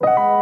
이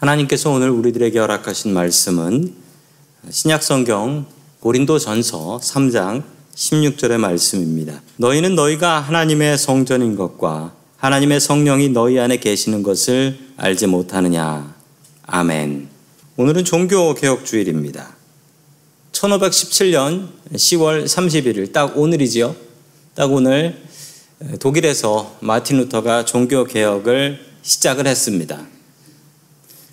하나님께서 오늘 우리들에게 허락하신 말씀은 신약 성경 고린도 전서 3장 16절의 말씀입니다. 너희는 너희가 하나님의 성전인 것과 하나님의 성령이 너희 안에 계시는 것을 알지 못하느냐. 아멘. 오늘은 종교개혁주일입니다. 1517년 10월 31일, 딱 오늘이지요. 딱 오늘 독일에서 마틴 루터가 종교개혁을 시작을 했습니다.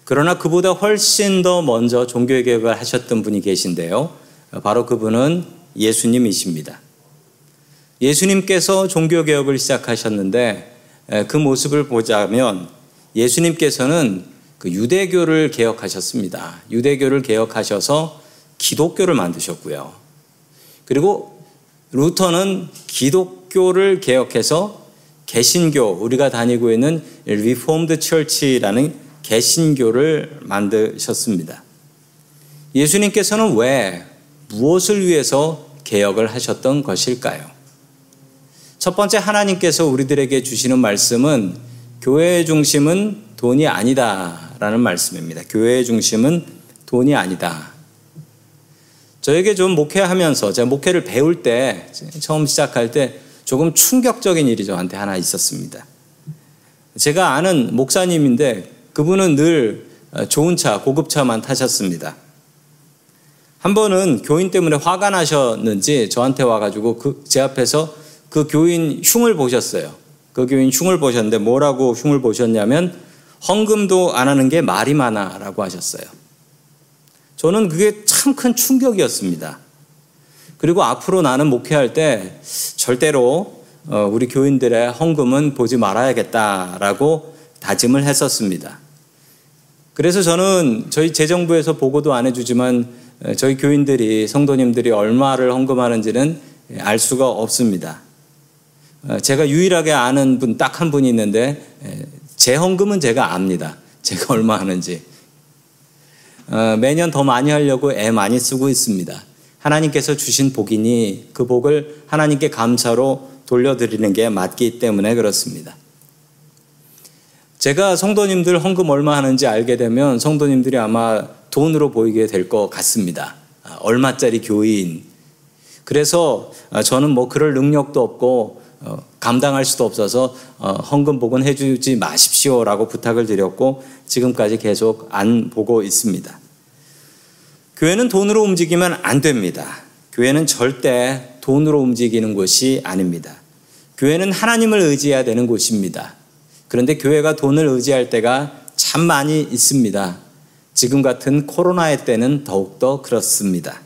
그러나 그보다 훨씬 더 먼저 종교 개혁을 하셨던 분이 계신데요. 바로 그분은 예수님이십니다. 예수님께서 종교 개혁을 시작하셨는데 그 모습을 보자면 예수님께서는 그 유대교를 개혁하셨습니다. 유대교를 개혁하셔서 기독교를 만드셨고요. 그리고 루터는 기독교를 개혁해서 개신교, 우리가 다니고 있는 Reformed Church라는 개신교를 만드셨습니다. 예수님께서는 왜, 무엇을 위해서 개혁을 하셨던 것일까요? 첫 번째 하나님께서 우리들에게 주시는 말씀은 교회의 중심은 돈이 아니다 라는 말씀입니다. 교회의 중심은 돈이 아니다. 저에게 좀 목회하면서 제가 목회를 배울 때 처음 시작할 때 조금 충격적인 일이 저한테 하나 있었습니다. 제가 아는 목사님인데 그분은 늘 좋은 차, 고급차만 타셨습니다. 한 번은 교인 때문에 화가 나셨는지 저한테 와가지고 그 제 앞에서 그 교인 흉을 보셨어요. 그 교인 흉을 보셨는데 뭐라고 흉을 보셨냐면 헌금도 안 하는 게 말이 많아 라고 하셨어요. 저는 그게 참 큰 충격이었습니다. 그리고 앞으로 나는 목회할 때 절대로 어, 우리 교인들의 헌금은 보지 말아야겠다라고 다짐을 했었습니다. 그래서 저는 저희 재정부에서 보고도 안 해주지만 저희 교인들이 성도님들이 얼마를 헌금하는지는 알 수가 없습니다. 어, 제가 유일하게 아는 분 딱 한 분이 있는데 제 헌금은 제가 압니다. 제가 얼마 하는지. 어, 매년 더 많이 하려고 애 많이 쓰고 있습니다. 하나님께서 주신 복이니 그 복을 하나님께 감사로 돌려드리는 게 맞기 때문에 그렇습니다. 제가 성도님들 헌금 얼마 하는지 알게 되면 성도님들이 아마 돈으로 보이게 될 것 같습니다. 아, 얼마짜리 교인. 그래서 아, 저는 뭐 그럴 능력도 없고 어, 감당할 수도 없어서 어, 헌금 복은 해주지 마십시오라고 부탁을 드렸고 지금까지 계속 안 보고 있습니다. 교회는 돈으로 움직이면 안 됩니다. 교회는 절대 돈으로 움직이는 곳이 아닙니다. 교회는 하나님을 의지해야 되는 곳입니다. 그런데 교회가 돈을 의지할 때가 참 많이 있습니다. 지금 같은 코로나의 때는 더욱더 그렇습니다.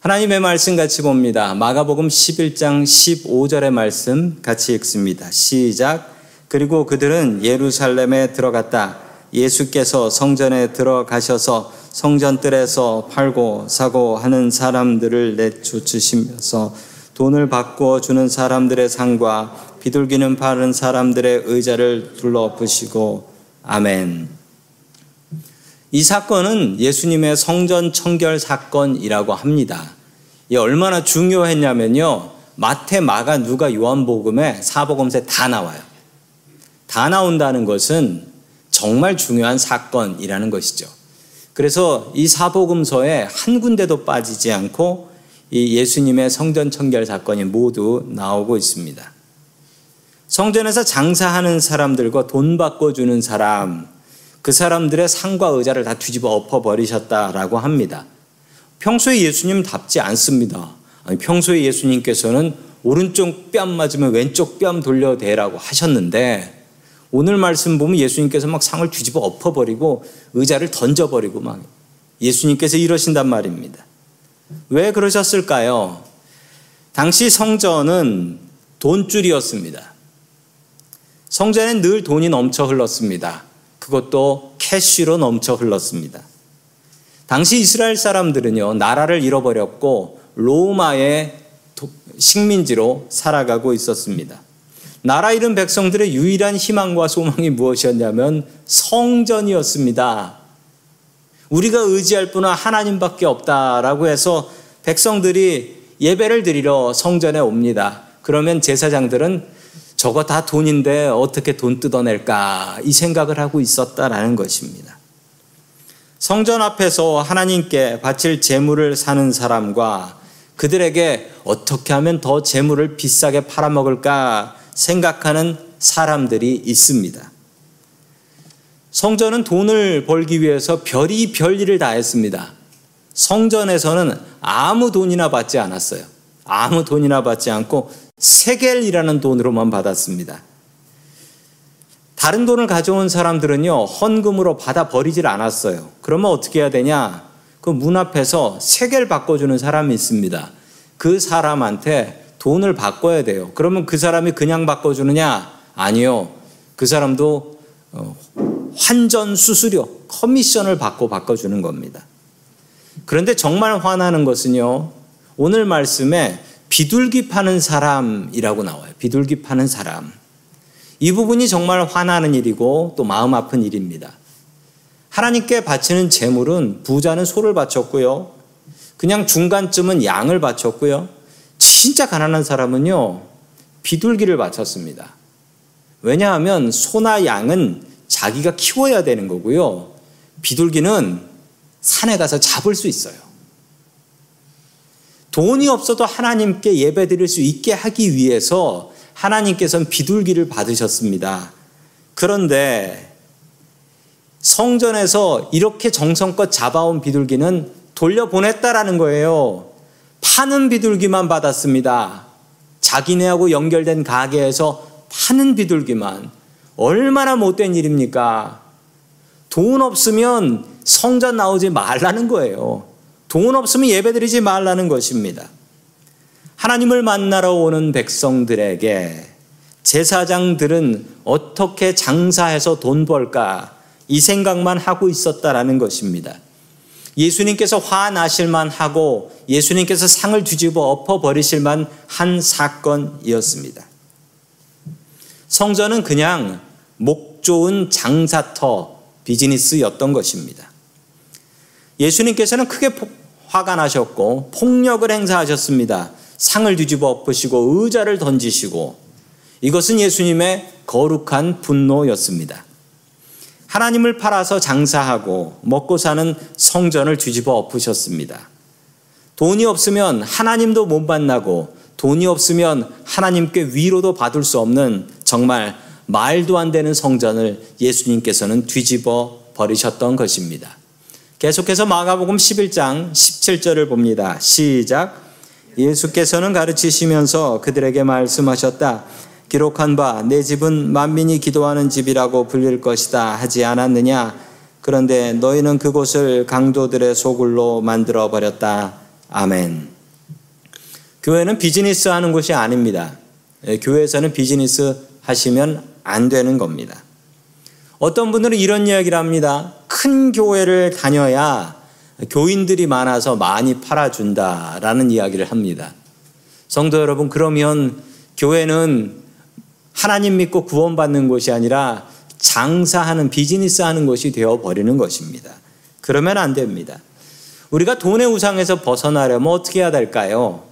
하나님의 말씀 같이 봅니다. 마가복음 11장 15절의 말씀 같이 읽습니다. 시작. 그리고 그들은 예루살렘에 들어갔다. 예수께서 성전에 들어가셔서 성전뜰에서 팔고 사고 하는 사람들을 내쫓으시면서 돈을 바꾸어 주는 사람들의 상과 비둘기는 파는 사람들의 의자를 둘러부시고 아멘. 이 사건은 예수님의 성전 청결 사건이라고 합니다. 이 얼마나 중요했냐면요. 마태, 마가, 누가, 요한복음에 사복음서에 다 나와요. 다 나온다는 것은 정말 중요한 사건이라는 것이죠. 그래서 이 사복음서에 한 군데도 빠지지 않고 이 예수님의 성전 청결 사건이 모두 나오고 있습니다. 성전에서 장사하는 사람들과 돈 바꿔주는 사람, 그 사람들의 상과 의자를 다 뒤집어 엎어 버리셨다라고 합니다. 평소에 예수님답지 않습니다. 아니, 평소에 예수님께서는 오른쪽 뺨 맞으면 왼쪽 뺨 돌려대라고 하셨는데 오늘 말씀 보면 예수님께서 막 상을 뒤집어 엎어버리고 의자를 던져버리고 막 예수님께서 이러신단 말입니다. 왜 그러셨을까요? 당시 성전은 돈줄이었습니다. 성전엔 늘 돈이 넘쳐 흘렀습니다. 그것도 캐시로 넘쳐 흘렀습니다. 당시 이스라엘 사람들은요, 나라를 잃어버렸고 로마의 식민지로 살아가고 있었습니다. 나라 잃은 백성들의 유일한 희망과 소망이 무엇이었냐면 성전이었습니다. 우리가 의지할 분은 하나님밖에 없다라고 해서 백성들이 예배를 드리러 성전에 옵니다. 그러면 제사장들은 저거 다 돈인데 어떻게 돈 뜯어낼까 이 생각을 하고 있었다라는 것입니다. 성전 앞에서 하나님께 바칠 재물을 사는 사람과 그들에게 어떻게 하면 더 재물을 비싸게 팔아먹을까 생각하는 사람들이 있습니다. 성전은 돈을 벌기 위해서 별이 별일을 다 했습니다. 성전에서는 아무 돈이나 받지 않았어요. 아무 돈이나 받지 않고 세겔이라는 돈으로만 받았습니다. 다른 돈을 가져온 사람들은요, 헌금으로 받아 버리질 않았어요. 그러면 어떻게 해야 되냐? 그 문 앞에서 세겔 바꿔주는 사람이 있습니다. 그 사람한테 돈을 바꿔야 돼요. 그러면 그 사람이 그냥 바꿔주느냐? 아니요. 그 사람도 어, 환전 수수료, 커미션을 받고 바꿔주는 겁니다. 그런데 정말 화나는 것은요, 오늘 말씀에 비둘기 파는 사람이라고 나와요. 비둘기 파는 사람. 이 부분이 정말 화나는 일이고 또 마음 아픈 일입니다. 하나님께 바치는 재물은 부자는 소를 바쳤고요. 그냥 중간쯤은 양을 바쳤고요. 진짜 가난한 사람은요, 비둘기를 바쳤습니다. 왜냐하면 소나 양은 자기가 키워야 되는 거고요. 비둘기는 산에 가서 잡을 수 있어요. 돈이 없어도 하나님께 예배 드릴 수 있게 하기 위해서 하나님께서는 비둘기를 받으셨습니다. 그런데 성전에서 이렇게 정성껏 잡아온 비둘기는 돌려보냈다라는 거예요. 파는 비둘기만 받았습니다. 자기네하고 연결된 가게에서 파는 비둘기만. 얼마나 못된 일입니까? 돈 없으면 성전 나오지 말라는 거예요. 돈 없으면 예배드리지 말라는 것입니다. 하나님을 만나러 오는 백성들에게 제사장들은 어떻게 장사해서 돈 벌까 이 생각만 하고 있었다라는 것입니다. 예수님께서 화나실만 하고 예수님께서 상을 뒤집어 엎어 버리실만 한 사건이었습니다. 성전은 그냥 목 좋은 장사터 비즈니스였던 것입니다. 예수님께서는 크게 화가 나셨고 폭력을 행사하셨습니다. 상을 뒤집어 엎으시고 의자를 던지시고 이것은 예수님의 거룩한 분노였습니다. 하나님을 팔아서 장사하고 먹고 사는 성전을 뒤집어 엎으셨습니다. 돈이 없으면 하나님도 못 만나고 돈이 없으면 하나님께 위로도 받을 수 없는 정말 말도 안 되는 성전을 예수님께서는 뒤집어 버리셨던 것입니다. 계속해서 마가복음 11장 17절을 봅니다. 시작. 예수께서는 가르치시면서 그들에게 말씀하셨다. 기록한 바 내 집은 만민이 기도하는 집이라고 불릴 것이다 하지 않았느냐? 그런데 너희는 그곳을 강도들의 소굴로 만들어 버렸다. 아멘. 교회는 비즈니스 하는 곳이 아닙니다. 예, 교회에서는 비즈니스 하시면 안 되는 겁니다. 어떤 분들은 이런 이야기를 합니다. 큰 교회를 다녀야 교인들이 많아서 많이 팔아준다라는 이야기를 합니다. 성도 여러분, 그러면 교회는 하나님 믿고 구원받는 곳이 아니라 장사하는 비즈니스 하는 곳이 되어 버리는 것입니다. 그러면 안 됩니다. 우리가 돈의 우상에서 벗어나려면 어떻게 해야 될까요?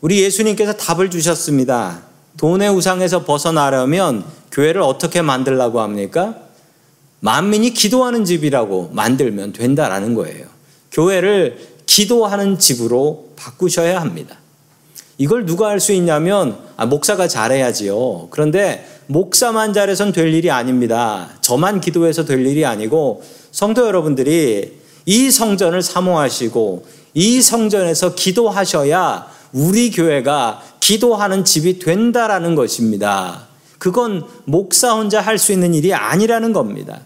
우리 예수님께서 답을 주셨습니다. 돈의 우상에서 벗어나려면 교회를 어떻게 만들라고 합니까? 만민이 기도하는 집이라고 만들면 된다라는 거예요. 교회를 기도하는 집으로 바꾸셔야 합니다. 이걸 누가 할 수 있냐면 아, 목사가 잘해야지요. 그런데 목사만 잘해선 될 일이 아닙니다. 저만 기도해서 될 일이 아니고 성도 여러분들이 이 성전을 사모하시고 이 성전에서 기도하셔야 우리 교회가 기도하는 집이 된다라는 것입니다. 그건 목사 혼자 할 수 있는 일이 아니라는 겁니다.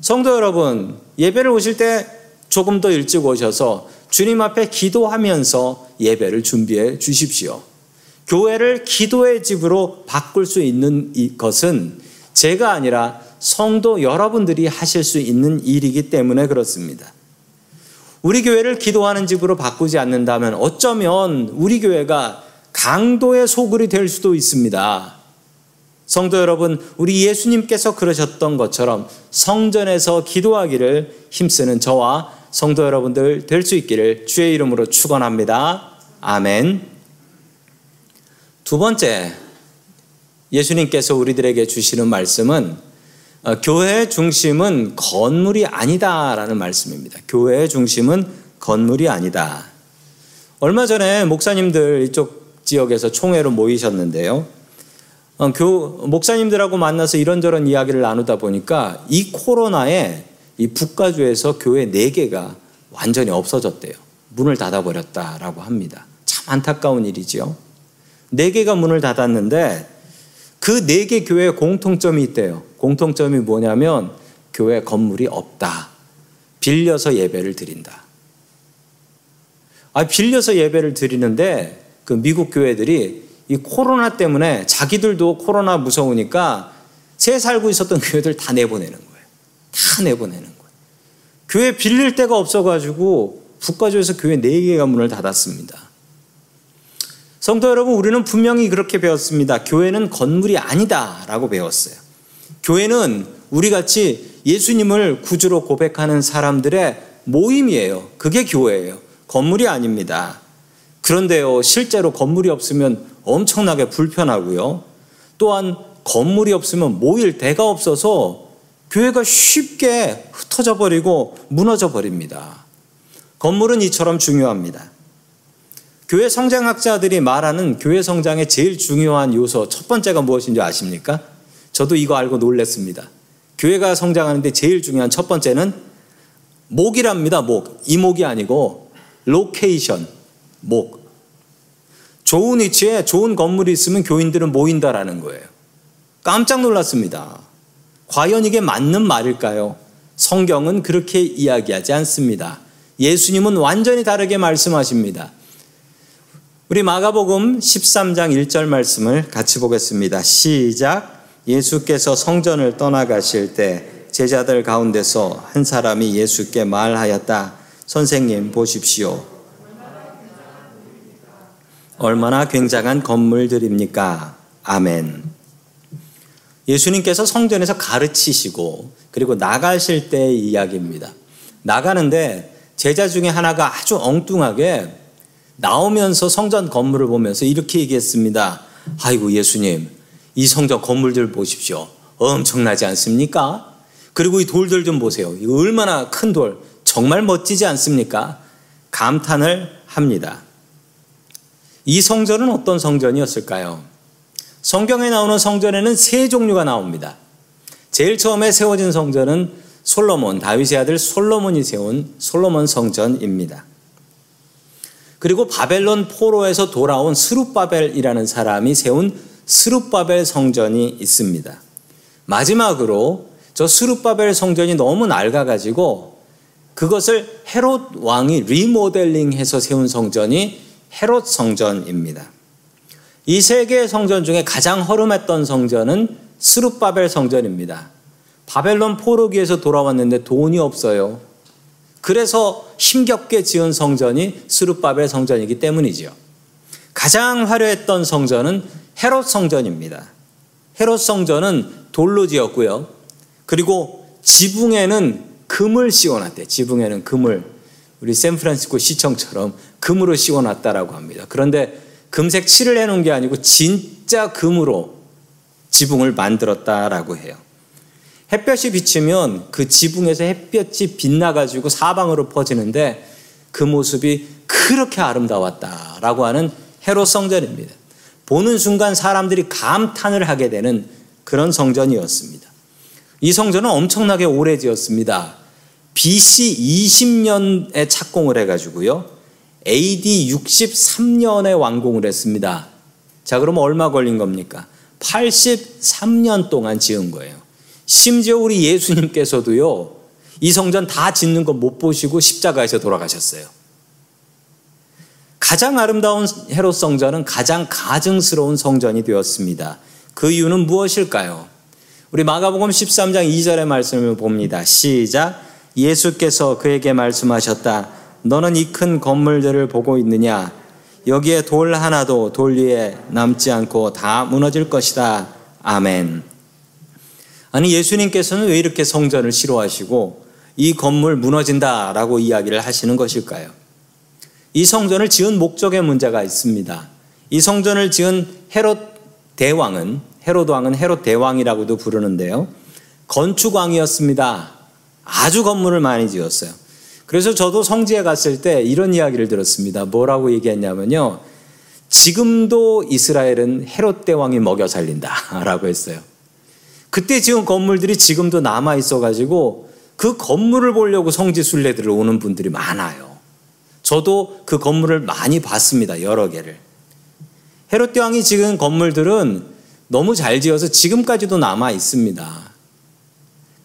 성도 여러분, 예배를 오실 때 조금 더 일찍 오셔서 주님 앞에 기도하면서 예배를 준비해 주십시오. 교회를 기도의 집으로 바꿀 수 있는 것은 제가 아니라 성도 여러분들이 하실 수 있는 일이기 때문에 그렇습니다. 우리 교회를 기도하는 집으로 바꾸지 않는다면 어쩌면 우리 교회가 강도의 소굴이 될 수도 있습니다. 성도 여러분, 우리 예수님께서 그러셨던 것처럼 성전에서 기도하기를 힘쓰는 저와 성도 여러분들 될 수 있기를 주의 이름으로 축원합니다. 아멘. 두 번째 예수님께서 우리들에게 주시는 말씀은 어, 교회의 중심은 건물이 아니다라는 말씀입니다. 교회의 중심은 건물이 아니다. 얼마 전에 목사님들 이쪽 지역에서 총회로 모이셨는데요. 어, 교, 목사님들하고 만나서 이런저런 이야기를 나누다 보니까 이 코로나에 이 북가주에서 교회 4개가 완전히 없어졌대요. 문을 닫아버렸다라고 합니다. 참 안타까운 일이지요. 4개가 문을 닫았는데 그 4개 교회에 공통점이 있대요. 공통점이 뭐냐면 교회 건물이 없다. 빌려서 예배를 드린다. 아, 빌려서 예배를 드리는데 그 미국 교회들이 이 코로나 때문에 자기들도 코로나 무서우니까 새 살고 있었던 교회들 다 내보내는 거예요. 다 내보내는 거예요. 교회 빌릴 데가 없어가지고 북가주에서 교회 4개가 문을 닫았습니다. 성도 여러분, 우리는 분명히 그렇게 배웠습니다. 교회는 건물이 아니다라고 배웠어요. 교회는 우리 같이 예수님을 구주로 고백하는 사람들의 모임이에요. 그게 교회예요. 건물이 아닙니다. 그런데요, 실제로 건물이 없으면 엄청나게 불편하고요. 또한 건물이 없으면 모일 데가 없어서 교회가 쉽게 흩어져 버리고 무너져 버립니다. 건물은 이처럼 중요합니다. 교회 성장학자들이 말하는 교회 성장의 제일 중요한 요소 첫 번째가 무엇인지 아십니까? 저도 이거 알고 놀랐습니다. 교회가 성장하는데 제일 중요한 첫 번째는 목이랍니다. 목. 이 목이 아니고 location. 목. 좋은 위치에 좋은 건물이 있으면 교인들은 모인다라는 거예요. 깜짝 놀랐습니다. 과연 이게 맞는 말일까요? 성경은 그렇게 이야기하지 않습니다. 예수님은 완전히 다르게 말씀하십니다. 우리 마가복음 13장 1절 말씀을 같이 보겠습니다. 시작. 예수께서 성전을 떠나가실 때 제자들 가운데서 한 사람이 예수께 말하였다. 선생님 보십시오. 얼마나 굉장한 건물들입니까? 아멘. 예수님께서 성전에서 가르치시고 그리고 나가실 때의 이야기입니다. 나가는데 제자 중에 하나가 아주 엉뚱하게 나오면서 성전 건물을 보면서 이렇게 얘기했습니다. 아이고 예수님, 이 성전 건물들 보십시오. 엄청나지 않습니까? 그리고 이 돌들 좀 보세요. 이 얼마나 큰 돌, 정말 멋지지 않습니까? 감탄을 합니다. 이 성전은 어떤 성전이었을까요? 성경에 나오는 성전에는 세 종류가 나옵니다. 제일 처음에 세워진 성전은 솔로몬, 다윗의 아들 솔로몬이 세운 솔로몬 성전입니다. 그리고 바벨론 포로에서 돌아온 스룹바벨이라는 사람이 세운 스룹바벨 성전이 있습니다. 마지막으로 저 스룹바벨 성전이 너무 낡아가지고 그것을 헤롯 왕이 리모델링해서 세운 성전이 헤롯 성전입니다. 이 세 개의 성전 중에 가장 허름했던 성전은 스룹바벨 성전입니다. 바벨론 포로기에서 돌아왔는데 돈이 없어요. 그래서 힘겹게 지은 성전이 스룹바벨 성전이기 때문이지요. 가장 화려했던 성전은 헤롯 성전입니다. 헤롯 성전은 돌로 지었고요. 그리고 지붕에는 금을 씌워놨대. 지붕에는 금을 우리 샌프란시스코 시청처럼 금으로 씌워놨다라고 합니다. 그런데 금색 칠을 해놓은 게 아니고 진짜 금으로 지붕을 만들었다라고 해요. 햇볕이 비치면 그 지붕에서 햇볕이 빛나가지고 사방으로 퍼지는데 그 모습이 그렇게 아름다웠다라고 하는 헤롯 성전입니다. 보는 순간 사람들이 감탄을 하게 되는 그런 성전이었습니다. 이 성전은 엄청나게 오래 지었습니다. BC 20년에 착공을 해가지고요. AD 63년에 완공을 했습니다. 자, 그러면 얼마 걸린 겁니까? 83년 동안 지은 거예요. 심지어 우리 예수님께서도요, 이 성전 다 짓는 거 못 보시고 십자가에서 돌아가셨어요. 가장 아름다운 헤롯 성전은 가장 가증스러운 성전이 되었습니다. 그 이유는 무엇일까요? 우리 마가복음 13장 2절의 말씀을 봅니다. 시작. 예수께서 그에게 말씀하셨다. 너는 이 큰 건물들을 보고 있느냐? 여기에 돌 하나도 돌 위에 남지 않고 다 무너질 것이다. 아멘. 아니, 예수님께서는 왜 이렇게 성전을 싫어하시고 이 건물 무너진다 라고 이야기를 하시는 것일까요? 이 성전을 지은 목적의 문제가 있습니다. 이 성전을 지은 헤롯 대왕은 헤롯 왕은 헤롯 대왕이라고도 부르는데요. 건축왕이었습니다. 아주 건물을 많이 지었어요. 그래서 저도 성지에 갔을 때 이런 이야기를 들었습니다. 뭐라고 얘기했냐면요. 지금도 이스라엘은 헤롯 대왕이 먹여 살린다라고 했어요. 그때 지은 건물들이 지금도 남아 있어 가지고 그 건물을 보려고 성지 순례들을 오는 분들이 많아요. 저도 그 건물을 많이 봤습니다. 여러 개를. 헤롯 대왕이 지은 건물들은 너무 잘 지어서 지금까지도 남아 있습니다.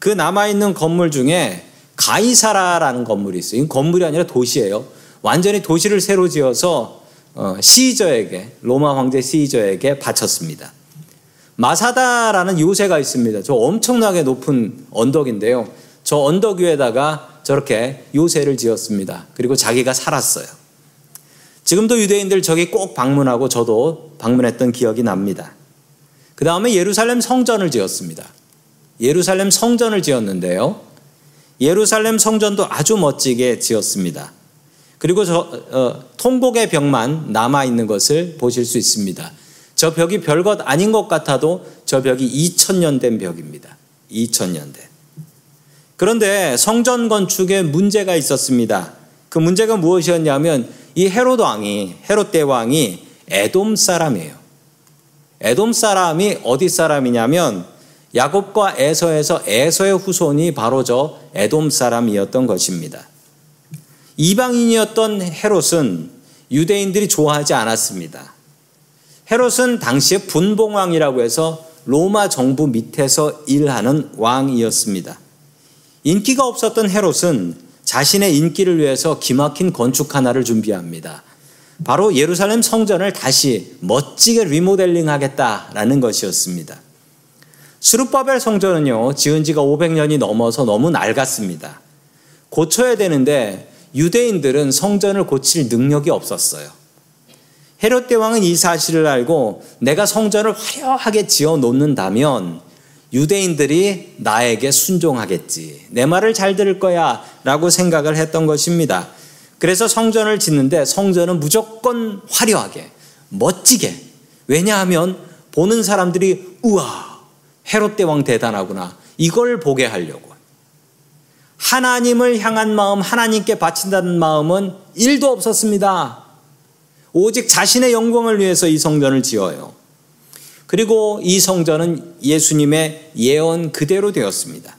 그 남아 있는 건물 중에 가이사라라는 건물이 있어요. 이 건물이 아니라 도시예요. 완전히 도시를 새로 지어서 어, 시저에게 로마 황제 시저에게 바쳤습니다. 마사다라는 요새가 있습니다. 저 엄청나게 높은 언덕인데요. 저 언덕 위에다가 저렇게 요새를 지었습니다. 그리고 자기가 살았어요. 지금도 유대인들 저기 꼭 방문하고 저도 방문했던 기억이 납니다. 그 다음에 예루살렘 성전을 지었습니다. 예루살렘 성전을 지었는데요. 예루살렘 성전도 아주 멋지게 지었습니다. 그리고 저 어, 통곡의 벽만 남아 있는 것을 보실 수 있습니다. 저 벽이 별것 아닌 것 같아도 저 벽이 2000년 된 벽입니다. 2000년 된. 그런데 성전 건축에 문제가 있었습니다. 그 문제가 무엇이었냐면 이 헤롯 왕이 헤롯 대왕이 에돔 사람이에요. 에돔 사람이 어디 사람이냐면 야곱과 에서에서 에서의 후손이 바로 저 에돔 사람이었던 것입니다. 이방인이었던 헤롯은 유대인들이 좋아하지 않았습니다. 헤롯은 당시에 분봉왕이라고 해서 로마 정부 밑에서 일하는 왕이었습니다. 인기가 없었던 헤롯은 자신의 인기를 위해서 기막힌 건축 하나를 준비합니다. 바로 예루살렘 성전을 다시 멋지게 리모델링 하겠다라는 것이었습니다. 스룹바벨 성전은요, 지은 지가 500년이 넘어서 너무 낡았습니다. 고쳐야 되는데 유대인들은 성전을 고칠 능력이 없었어요. 헤롯 대왕은 이 사실을 알고 내가 성전을 화려하게 지어 놓는다면 유대인들이 나에게 순종하겠지. 내 말을 잘 들을 거야. 라고 생각을 했던 것입니다. 그래서 성전을 짓는데 성전은 무조건 화려하게, 멋지게. 왜냐하면 보는 사람들이 우와, 헤롯 대왕 대단하구나. 이걸 보게 하려고. 하나님을 향한 마음, 하나님께 바친다는 마음은 일도 없었습니다. 오직 자신의 영광을 위해서 이 성전을 지어요. 그리고 이 성전은 예수님의 예언 그대로 되었습니다.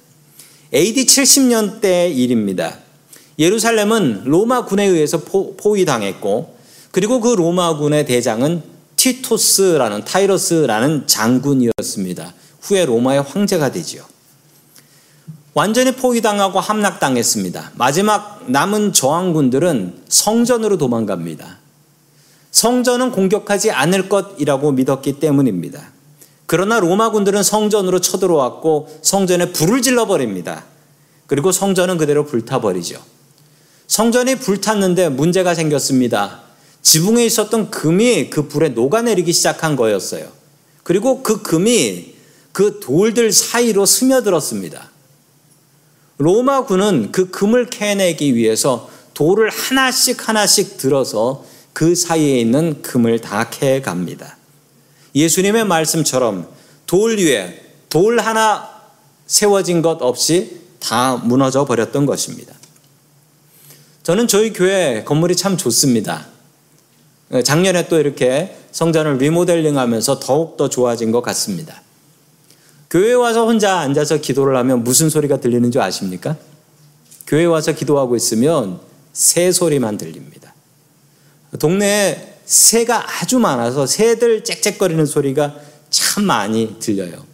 AD 70년대 일입니다. 예루살렘은 로마군에 의해서 포, 포위당했고, 그리고 그 로마군의 대장은 티토스라는 타이러스라는 장군이었습니다. 후에 로마의 황제가 되지요. 완전히 포위당하고 함락당했습니다. 마지막 남은 저항군들은 성전으로 도망갑니다. 성전은 공격하지 않을 것이라고 믿었기 때문입니다. 그러나 로마군들은 성전으로 쳐들어왔고 성전에 불을 질러버립니다. 그리고 성전은 그대로 불타버리죠. 성전이 불탔는데 문제가 생겼습니다. 지붕에 있었던 금이 그 불에 녹아내리기 시작한 거였어요. 그리고 그 금이 그 돌들 사이로 스며들었습니다. 로마군은 그 금을 캐내기 위해서 돌을 하나씩 하나씩 들어서 그 사이에 있는 금을 다 캐갑니다. 예수님의 말씀처럼 돌 위에 돌 하나 세워진 것 없이 다 무너져 버렸던 것입니다. 저는 저희 교회 건물이 참 좋습니다. 작년에 또 이렇게 성전을 리모델링 하면서 더욱더 좋아진 것 같습니다. 교회 와서 혼자 앉아서 기도를 하면 무슨 소리가 들리는 줄 아십니까? 교회 와서 기도하고 있으면 새 소리만 들립니다. 동네에 새가 아주 많아서 새들 짹짹거리는 소리가 참 많이 들려요.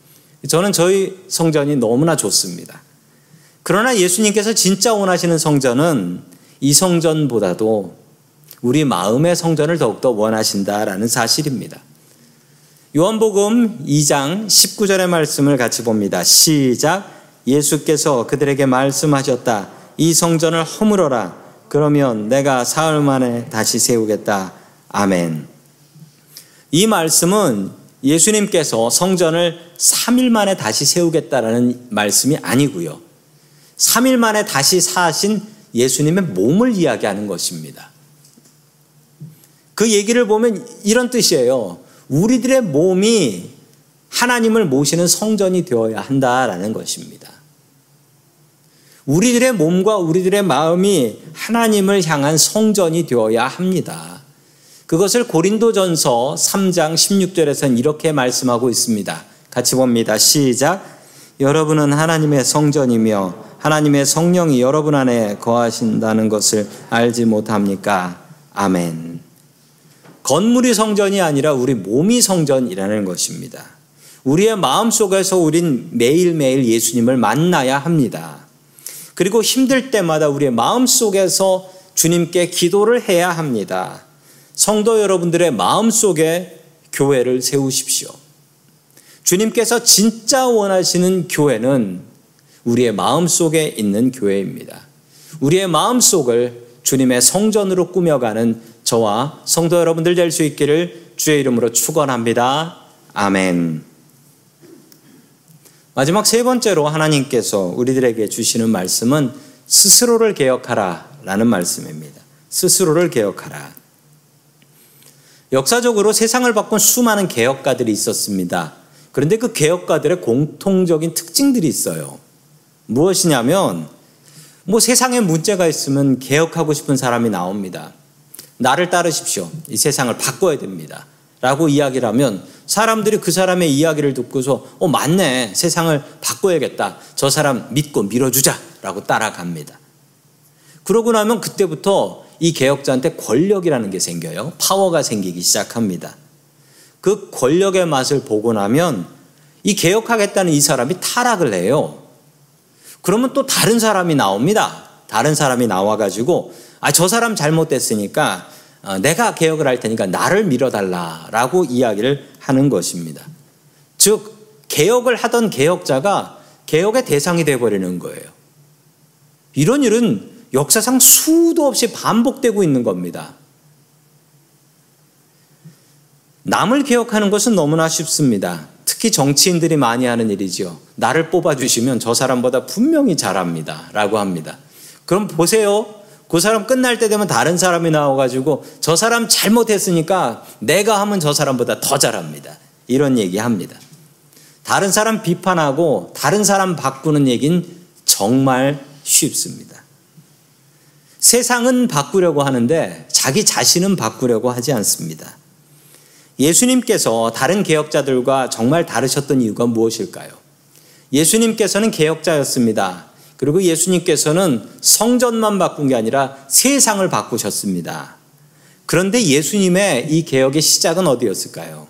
저는 저희 성전이 너무나 좋습니다. 그러나 예수님께서 진짜 원하시는 성전은 이 성전보다도 우리 마음의 성전을 더욱더 원하신다라는 사실입니다. 요한복음 2장 19절의 말씀을 같이 봅니다. 시작. 예수께서 그들에게 말씀하셨다. 이 성전을 허물어라. 그러면 내가 사흘 만에 다시 세우겠다. 아멘. 이 말씀은 예수님께서 성전을 3일 만에 다시 세우겠다라는 말씀이 아니고요. 3일 만에 다시 사신 예수님의 몸을 이야기하는 것입니다. 그 얘기를 보면 이런 뜻이에요. 우리들의 몸이 하나님을 모시는 성전이 되어야 한다라는 것입니다. 우리들의 몸과 우리들의 마음이 하나님을 향한 성전이 되어야 합니다. 그것을 고린도전서 3장 16절에서는 이렇게 말씀하고 있습니다. 같이 봅니다. 시작. 여러분은 하나님의 성전이며 하나님의 성령이 여러분 안에 거하신다는 것을 알지 못합니까? 아멘. 건물이 성전이 아니라 우리 몸이 성전이라는 것입니다. 우리의 마음 속에서 우린 매일매일 예수님을 만나야 합니다. 그리고 힘들 때마다 우리의 마음 속에서 주님께 기도를 해야 합니다. 성도 여러분들의 마음 속에 교회를 세우십시오. 주님께서 진짜 원하시는 교회는 우리의 마음 속에 있는 교회입니다. 우리의 마음 속을 주님의 성전으로 꾸며가는 저와 성도 여러분들 될 수 있기를 주의 이름으로 축원합니다. 아멘. 마지막 세 번째로 하나님께서 우리들에게 주시는 말씀은 스스로를 개혁하라라는 말씀입니다. 스스로를 개혁하라. 역사적으로 세상을 바꾼 수많은 개혁가들이 있었습니다. 그런데 그 개혁가들의 공통적인 특징들이 있어요. 무엇이냐면, 뭐 세상에 문제가 있으면 개혁하고 싶은 사람이 나옵니다. 나를 따르십시오. 이 세상을 바꿔야 됩니다. 라고 이야기를 하면 사람들이 그 사람의 이야기를 듣고서, 어, 맞네. 세상을 바꿔야겠다. 저 사람 믿고 밀어주자. 라고 따라갑니다. 그러고 나면 그때부터 이 개혁자한테 권력이라는 게 생겨요. 파워가 생기기 시작합니다. 그 권력의 맛을 보고 나면 이 개혁하겠다는 이 사람이 타락을 해요. 그러면 또 다른 사람이 나옵니다. 다른 사람이 나와가지고 아, 저 사람 잘못됐으니까 어, 내가 개혁을 할 테니까 나를 밀어달라라고 이야기를 하는 것입니다. 즉, 개혁을 하던 개혁자가 개혁의 대상이 되어버리는 거예요. 이런 일은 역사상 수도 없이 반복되고 있는 겁니다. 남을 개혁하는 것은 너무나 쉽습니다. 특히 정치인들이 많이 하는 일이죠. 나를 뽑아주시면 저 사람보다 분명히 잘합니다. 라고 합니다. 그럼 보세요. 그 사람 끝날 때 되면 다른 사람이 나와가지고 저 사람 잘못했으니까 내가 하면 저 사람보다 더 잘합니다. 이런 얘기 합니다. 다른 사람 비판하고 다른 사람 바꾸는 얘기는 정말 쉽습니다. 세상은 바꾸려고 하는데 자기 자신은 바꾸려고 하지 않습니다. 예수님께서 다른 개혁자들과 정말 다르셨던 이유가 무엇일까요? 예수님께서는 개혁자였습니다. 그리고 예수님께서는 성전만 바꾼 게 아니라 세상을 바꾸셨습니다. 그런데 예수님의 이 개혁의 시작은 어디였을까요?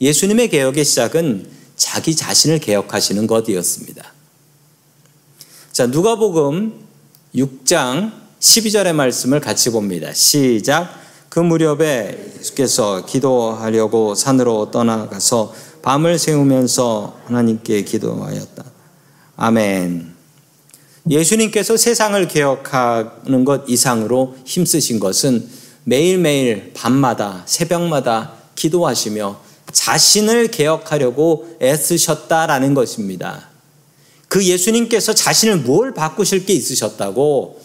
예수님의 개혁의 시작은 자기 자신을 개혁하시는 것이었습니다. 자, 누가복음 6장 12절의 말씀을 같이 봅니다. 시작. 그 무렵에 예수께서 기도하려고 산으로 떠나가서 밤을 새우면서 하나님께 기도하였다. 아멘. 예수님께서 세상을 개혁하는 것 이상으로 힘쓰신 것은 매일매일 밤마다 새벽마다 기도하시며 자신을 개혁하려고 애쓰셨다라는 것입니다. 그 예수님께서 자신을 뭘 바꾸실 게 있으셨다고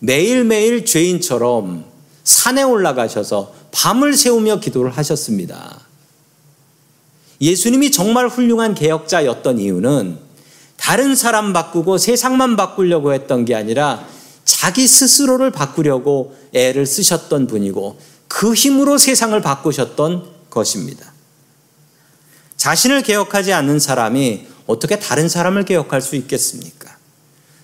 매일매일 죄인처럼 산에 올라가셔서 밤을 새우며 기도를 하셨습니다. 예수님이 정말 훌륭한 개혁자였던 이유는 다른 사람 바꾸고 세상만 바꾸려고 했던 게 아니라 자기 스스로를 바꾸려고 애를 쓰셨던 분이고 그 힘으로 세상을 바꾸셨던 것입니다. 자신을 개혁하지 않는 사람이 어떻게 다른 사람을 개혁할 수 있겠습니까?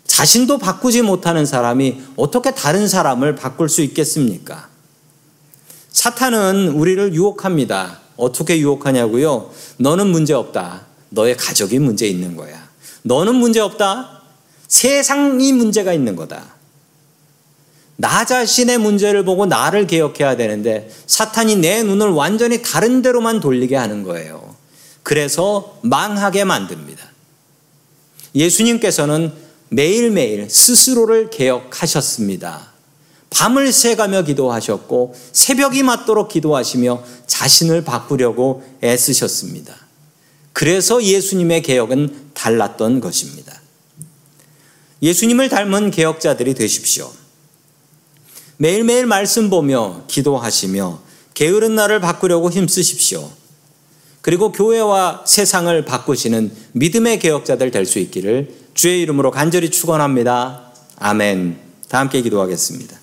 자신도 바꾸지 못하는 사람이 어떻게 다른 사람을 바꿀 수 있겠습니까? 사탄은 우리를 유혹합니다. 어떻게 유혹하냐고요? 너는 문제 없다. 너의 가족이 문제 있는 거야. 너는 문제 없다. 세상이 문제가 있는 거다. 나 자신의 문제를 보고 나를 개혁해야 되는데 사탄이 내 눈을 완전히 다른 데로만 돌리게 하는 거예요. 그래서 망하게 만듭니다. 예수님께서는 매일매일 스스로를 개혁하셨습니다. 밤을 새가며 기도하셨고 새벽이 맞도록 기도하시며 자신을 바꾸려고 애쓰셨습니다. 그래서 예수님의 개혁은 달랐던 것입니다. 예수님을 닮은 개혁자들이 되십시오. 매일매일 말씀 보며 기도하시며 게으른 날을 바꾸려고 힘쓰십시오. 그리고 교회와 세상을 바꾸시는 믿음의 개혁자들 될 수 있기를 주의 이름으로 간절히 축원합니다. 아멘. 다 함께 기도하겠습니다.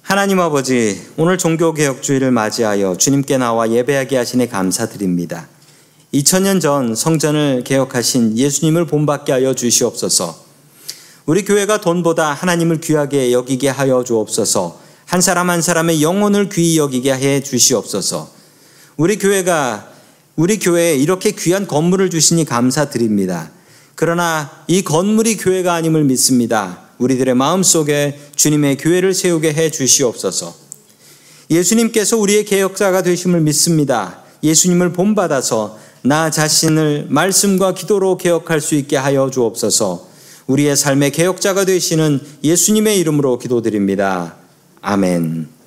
하나님 아버지, 오늘 종교개혁주의를 맞이하여 주님께 나와 예배하게 하시니 감사드립니다. 2000년 전 성전을 개혁하신 예수님을 본받게 하여 주시옵소서. 우리 교회가 돈보다 하나님을 귀하게 여기게 하여 주옵소서. 한 사람 한 사람의 영혼을 귀히 여기게 해 주시옵소서. 우리 교회가 우리 교회에 이렇게 귀한 건물을 주시니 감사드립니다. 그러나 이 건물이 교회가 아님을 믿습니다. 우리들의 마음속에 주님의 교회를 세우게 해 주시옵소서. 예수님께서 우리의 개혁자가 되심을 믿습니다. 예수님을 본받아서 나 자신을 말씀과 기도로 개혁할 수 있게 하여 주옵소서. 우리의 삶의 개혁자가 되시는 예수님의 이름으로 기도드립니다. 아멘.